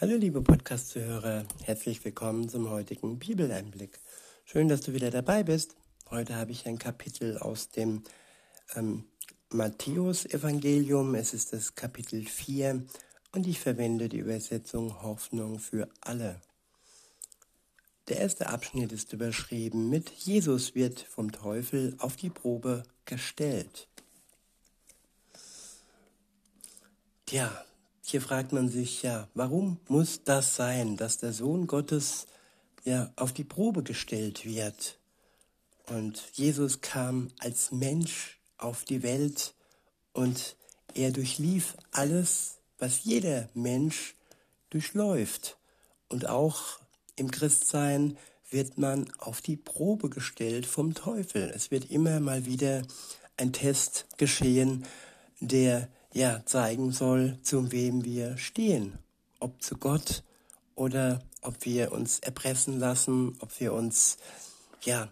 Hallo liebe Podcast-Zuhörer, herzlich willkommen zum heutigen Bibeleinblick. Schön, dass du wieder dabei bist. Heute habe ich ein Kapitel aus dem ähm, Matthäus-Evangelium. Es ist das Kapitel 4 und ich verwende die Übersetzung Hoffnung für alle. Der erste Abschnitt ist überschrieben mit Jesus wird vom Teufel auf die Probe gestellt. Tja, hier fragt man sich ja, warum muss das sein, dass der Sohn Gottes ja auf die Probe gestellt wird? Und Jesus kam als Mensch auf die Welt und er durchlief alles, was jeder Mensch durchläuft. Und auch im Christsein wird man auf die Probe gestellt vom Teufel. Es wird immer mal wieder ein Test geschehen, der ja zeigen soll, zu wem wir stehen. Ob zu Gott oder ob wir uns erpressen lassen, ob wir uns ja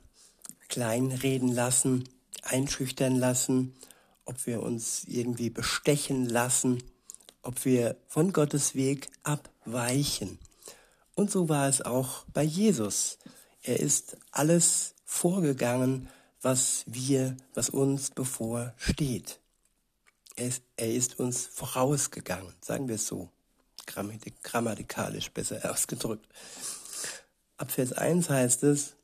kleinreden lassen, einschüchtern lassen, ob wir uns irgendwie bestechen lassen, ob wir von Gottes Weg abweichen. Und so war es auch bei Jesus. Er ist alles vorgegangen, was wir, was uns bevorsteht. Er ist, er ist uns vorausgegangen, sagen wir es so, grammatikalisch besser ausgedrückt. Ab Vers 1 heißt es,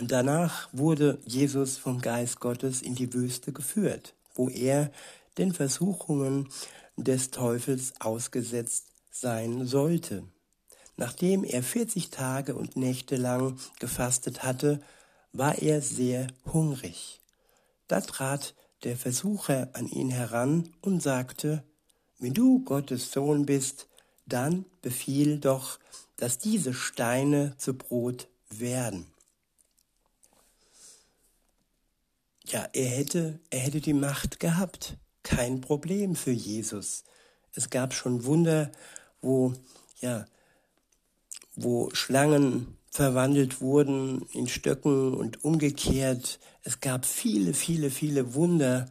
danach wurde Jesus vom Geist Gottes in die Wüste geführt, wo er den Versuchungen des Teufels ausgesetzt sein sollte. Nachdem er 40 Tage und Nächte lang gefastet hatte, war er sehr hungrig. Da trat der Versucher an ihn heran und sagte, wenn du Gottes Sohn bist, dann befiehl doch, dass diese Steine zu Brot werden. Ja, er hätte, er hätte die Macht gehabt. Kein Problem für Jesus. Es gab schon Wunder, wo, ja, wo Schlangen verwandelt wurden in Stöcken und umgekehrt. Es gab viele, viele, viele Wunder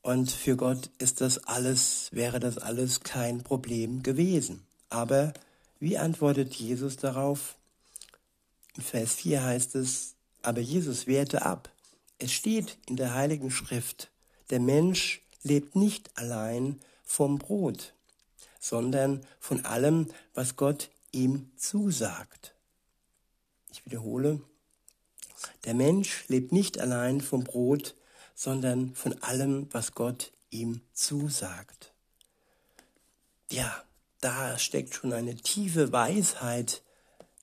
und für Gott ist das alles, wäre das alles kein Problem gewesen. Aber wie antwortet Jesus darauf? In Vers 4 heißt es, aber Jesus wehrte ab. Es steht in der Heiligen Schrift, der Mensch lebt nicht allein vom Brot, sondern von allem, was Gott ihm zusagt. Ich wiederhole, der Mensch lebt nicht allein vom Brot, sondern von allem, was Gott ihm zusagt. Ja, da steckt schon eine tiefe Weisheit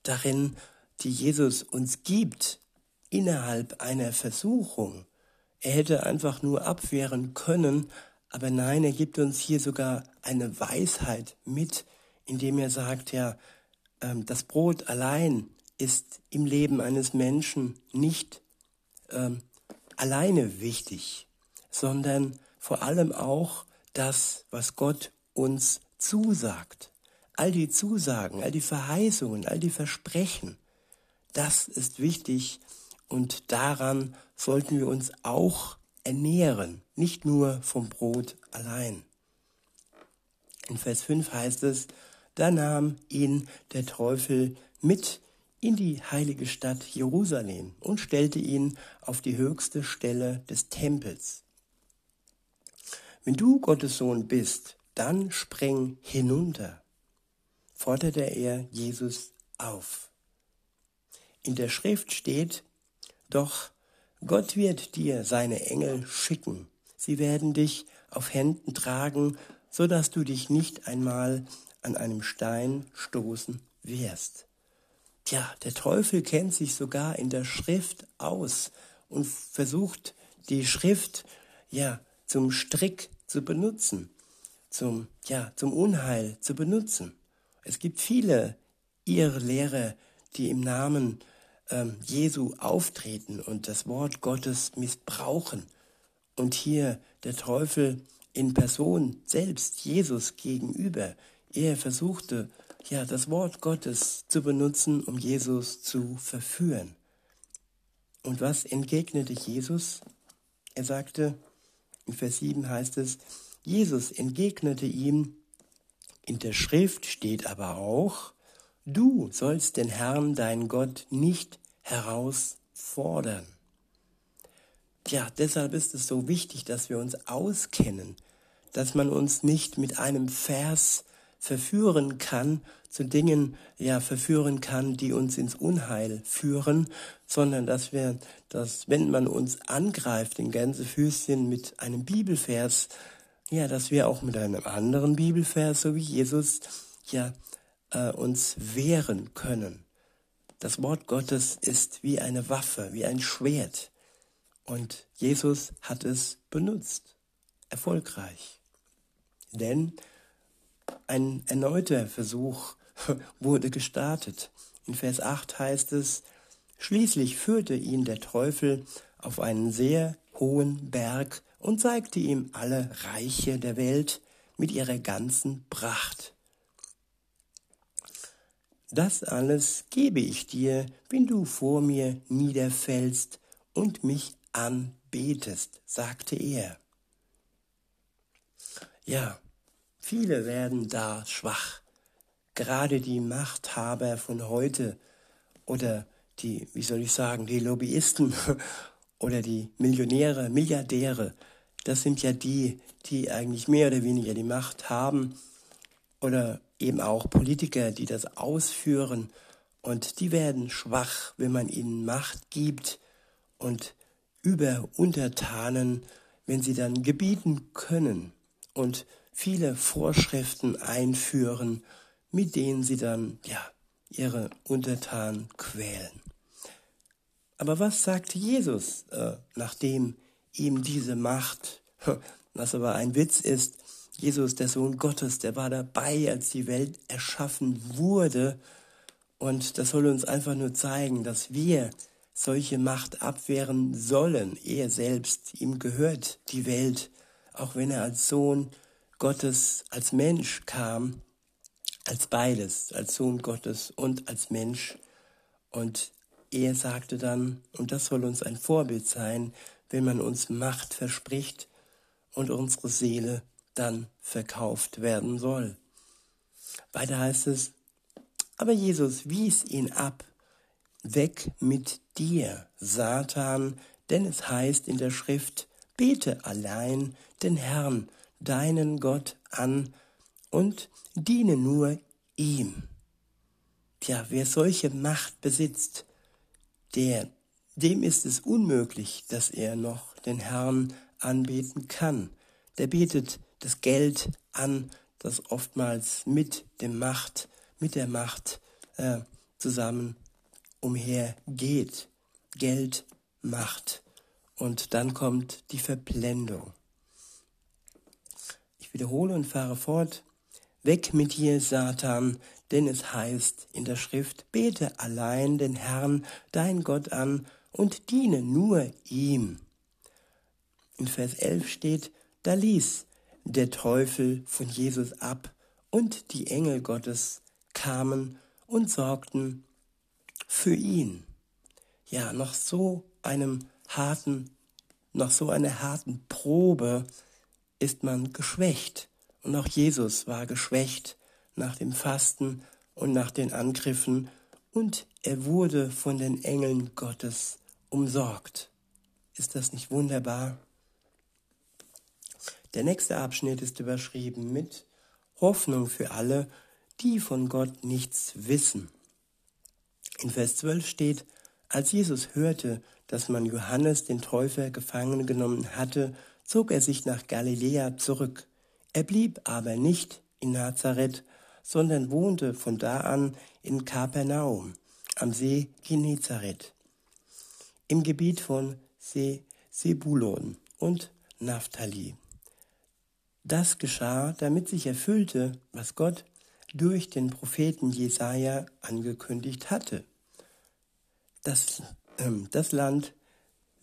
darin, die Jesus uns gibt innerhalb einer Versuchung. Er hätte einfach nur abwehren können, aber nein, er gibt uns hier sogar eine Weisheit mit, indem er sagt, ja, ähm, das Brot allein ist im Leben eines Menschen nicht ähm, alleine wichtig, sondern vor allem auch das, was Gott uns zusagt. All die Zusagen, all die Verheißungen, all die Versprechen, das ist wichtig und daran sollten wir uns auch ernähren, nicht nur vom Brot allein. In Vers 5 heißt es, da nahm ihn der Teufel mit in die heilige Stadt Jerusalem und stellte ihn auf die höchste Stelle des Tempels. Wenn du Gottes Sohn bist, dann spring hinunter, forderte er Jesus auf. In der Schrift steht, doch Gott wird dir seine Engel schicken. Sie werden dich auf Händen tragen, so dass du dich nicht einmal an einem Stein stoßen wirst. Tja, der Teufel kennt sich sogar in der Schrift aus und versucht die Schrift ja zum Strick zu benutzen, zum ja zum Unheil zu benutzen. Es gibt viele Irrlehrer, die im Namen ähm, Jesu auftreten und das Wort Gottes missbrauchen. Und hier der Teufel in Person selbst Jesus gegenüber, er versuchte ja, das Wort Gottes zu benutzen, um Jesus zu verführen. Und was entgegnete Jesus? Er sagte, in Vers 7 heißt es, Jesus entgegnete ihm, In der Schrift steht aber auch, du sollst den Herrn, dein Gott, nicht herausfordern. Ja, deshalb ist es so wichtig, dass wir uns auskennen, dass man uns nicht mit einem Vers verführen kann, zu Dingen ja verführen kann, die uns ins Unheil führen, sondern dass wir, dass wenn man uns angreift in Gänsefüßchen mit einem Bibelvers, ja, dass wir auch mit einem anderen Bibelvers, so wie Jesus, ja, äh, uns wehren können. Das Wort Gottes ist wie eine Waffe, wie ein Schwert. Und Jesus hat es benutzt. Erfolgreich. Denn ein erneuter Versuch wurde gestartet. In Vers 8 heißt es, Schließlich führte ihn der Teufel auf einen sehr hohen Berg und zeigte ihm alle Reiche der Welt mit ihrer ganzen Pracht. Das alles gebe ich dir, wenn du vor mir niederfällst und mich anbetest, sagte er. Ja, viele werden da schwach. Gerade die Machthaber von heute oder die, wie soll ich sagen, die Lobbyisten oder die Millionäre, Milliardäre, das sind ja die, die eigentlich mehr oder weniger die Macht haben oder eben auch Politiker, die das ausführen und die werden schwach, wenn man ihnen Macht gibt und über Untertanen, wenn sie dann gebieten können und viele Vorschriften einführen, mit denen sie dann ja ihre Untertanen quälen. Aber was sagt Jesus, äh, nachdem ihm diese Macht, was aber ein Witz ist, Jesus, der Sohn Gottes, der war dabei, als die Welt erschaffen wurde. Und das soll uns einfach nur zeigen, dass wir solche Macht abwehren sollen. Er selbst, ihm gehört die Welt, auch wenn er als Sohn Gottes, als Mensch kam, als beides, als Sohn Gottes und als Mensch. Und er sagte dann, und das soll uns ein Vorbild sein, wenn man uns Macht verspricht und unsere Seele dann verkauft werden soll. Weiter heißt es, aber Jesus wies ihn ab Weg mit dir, Satan, denn es heißt in der Schrift, bete allein den Herrn, deinen Gott an und diene nur ihm. Tja, wer solche Macht besitzt, der, dem ist es unmöglich, dass er noch den Herrn anbeten kann. Der betet das Geld an, das oftmals mit dem Macht, mit der Macht äh, zusammen umhergeht. Geld, Macht. Und dann kommt die Verblendung. Wiederhole und fahre fort. Weg mit dir, Satan, denn es heißt in der Schrift, bete allein den Herrn, dein Gott an und diene nur ihm. In Vers 11 steht, da ließ der Teufel von Jesus ab und die Engel Gottes kamen und sorgten für ihn. Ja, nach so einem harten, nach so einer harten Probe ist man geschwächt. Und auch Jesus war geschwächt nach dem Fasten und nach den Angriffen und er wurde von den Engeln Gottes umsorgt. Ist das nicht wunderbar? Der nächste Abschnitt ist überschrieben mit Hoffnung für alle, die von Gott nichts wissen. In Vers 12 steht, als Jesus hörte, dass man Johannes den Täufer gefangen genommen hatte, zog er sich nach Galiläa zurück. Er blieb aber nicht in Nazareth, sondern wohnte von da an in Kapernaum am See Genezareth, im Gebiet von Se Sebulon und Naphtali. Das geschah, damit sich erfüllte, was Gott durch den Propheten Jesaja angekündigt hatte. Das, äh, das Land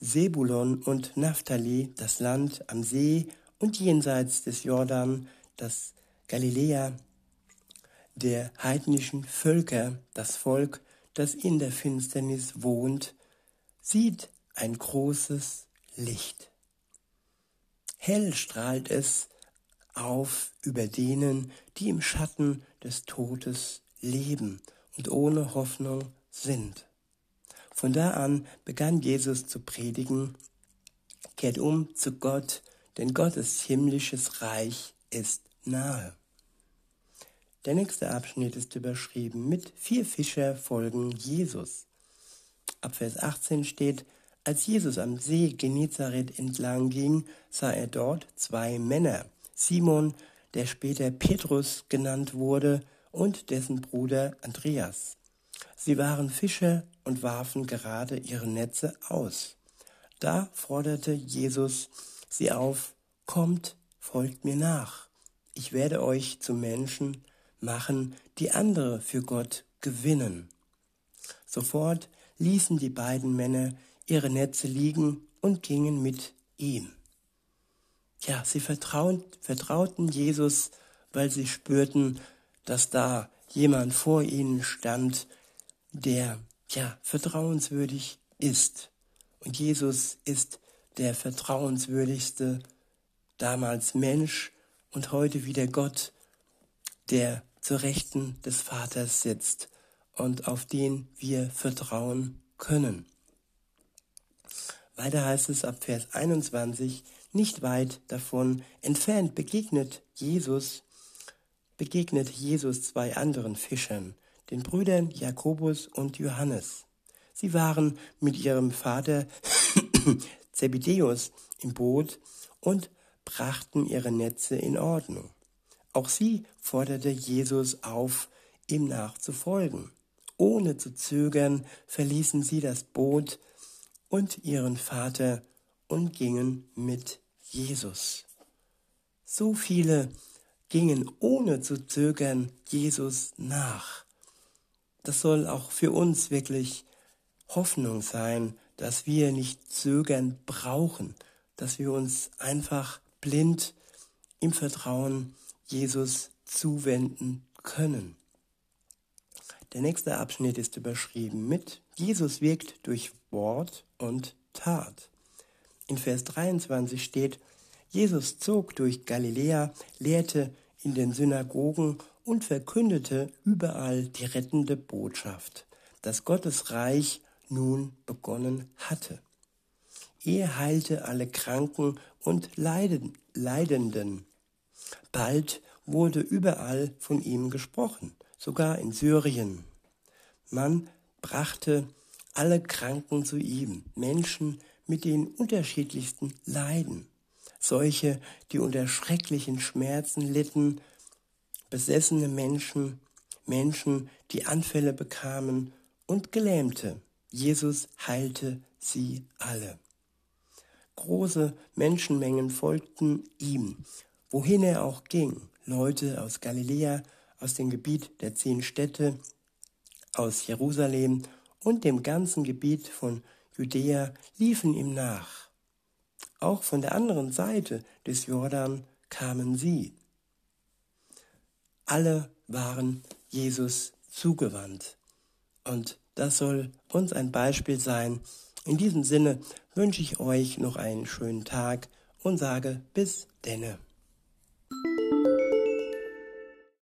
Sebulon und Naphtali, das Land am See und jenseits des Jordan, das Galiläa der heidnischen Völker, das Volk, das in der Finsternis wohnt, sieht ein großes Licht. Hell strahlt es auf über denen, die im Schatten des Todes leben und ohne Hoffnung sind. Von da an begann Jesus zu predigen, kehrt um zu Gott, denn Gottes himmlisches Reich ist nahe. Der nächste Abschnitt ist überschrieben mit vier Fischer folgen Jesus. Ab Vers 18 steht, als Jesus am See Genezareth entlang ging, sah er dort zwei Männer, Simon, der später Petrus genannt wurde, und dessen Bruder Andreas. Sie waren Fischer und warfen gerade ihre Netze aus. Da forderte Jesus sie auf, Kommt, folgt mir nach. Ich werde euch zu Menschen machen, die andere für Gott gewinnen. Sofort ließen die beiden Männer ihre Netze liegen und gingen mit ihm. Ja, sie vertrauen, vertrauten Jesus, weil sie spürten, dass da jemand vor ihnen stand, der ja vertrauenswürdig ist. Und Jesus ist der vertrauenswürdigste damals Mensch und heute wieder Gott, der zur Rechten des Vaters sitzt und auf den wir vertrauen können. Weiter heißt es ab Vers 21, nicht weit davon entfernt begegnet Jesus, begegnet Jesus zwei anderen Fischern, den Brüdern Jakobus und Johannes. Sie waren mit ihrem Vater Zebedeus im Boot und brachten ihre Netze in Ordnung. Auch sie forderte Jesus auf, ihm nachzufolgen. Ohne zu zögern verließen sie das Boot und ihren Vater und gingen mit Jesus. So viele gingen ohne zu zögern Jesus nach. Das soll auch für uns wirklich Hoffnung sein, dass wir nicht zögern brauchen, dass wir uns einfach blind im Vertrauen Jesus zuwenden können. Der nächste Abschnitt ist überschrieben mit Jesus wirkt durch Wort und Tat. In Vers 23 steht, Jesus zog durch Galiläa, lehrte in den Synagogen und verkündete überall die rettende Botschaft, dass Gottes Reich nun begonnen hatte. Er heilte alle Kranken und Leidenden. Bald wurde überall von ihm gesprochen, sogar in Syrien. Man brachte alle Kranken zu ihm, Menschen mit den unterschiedlichsten Leiden, solche, die unter schrecklichen Schmerzen litten, besessene Menschen, Menschen, die Anfälle bekamen und Gelähmte. Jesus heilte sie alle. Große Menschenmengen folgten ihm, wohin er auch ging. Leute aus Galiläa, aus dem Gebiet der zehn Städte, aus Jerusalem und dem ganzen Gebiet von Judäa liefen ihm nach. Auch von der anderen Seite des Jordan kamen sie. Alle waren Jesus zugewandt. Und das soll uns ein Beispiel sein. In diesem Sinne wünsche ich euch noch einen schönen Tag und sage bis denne.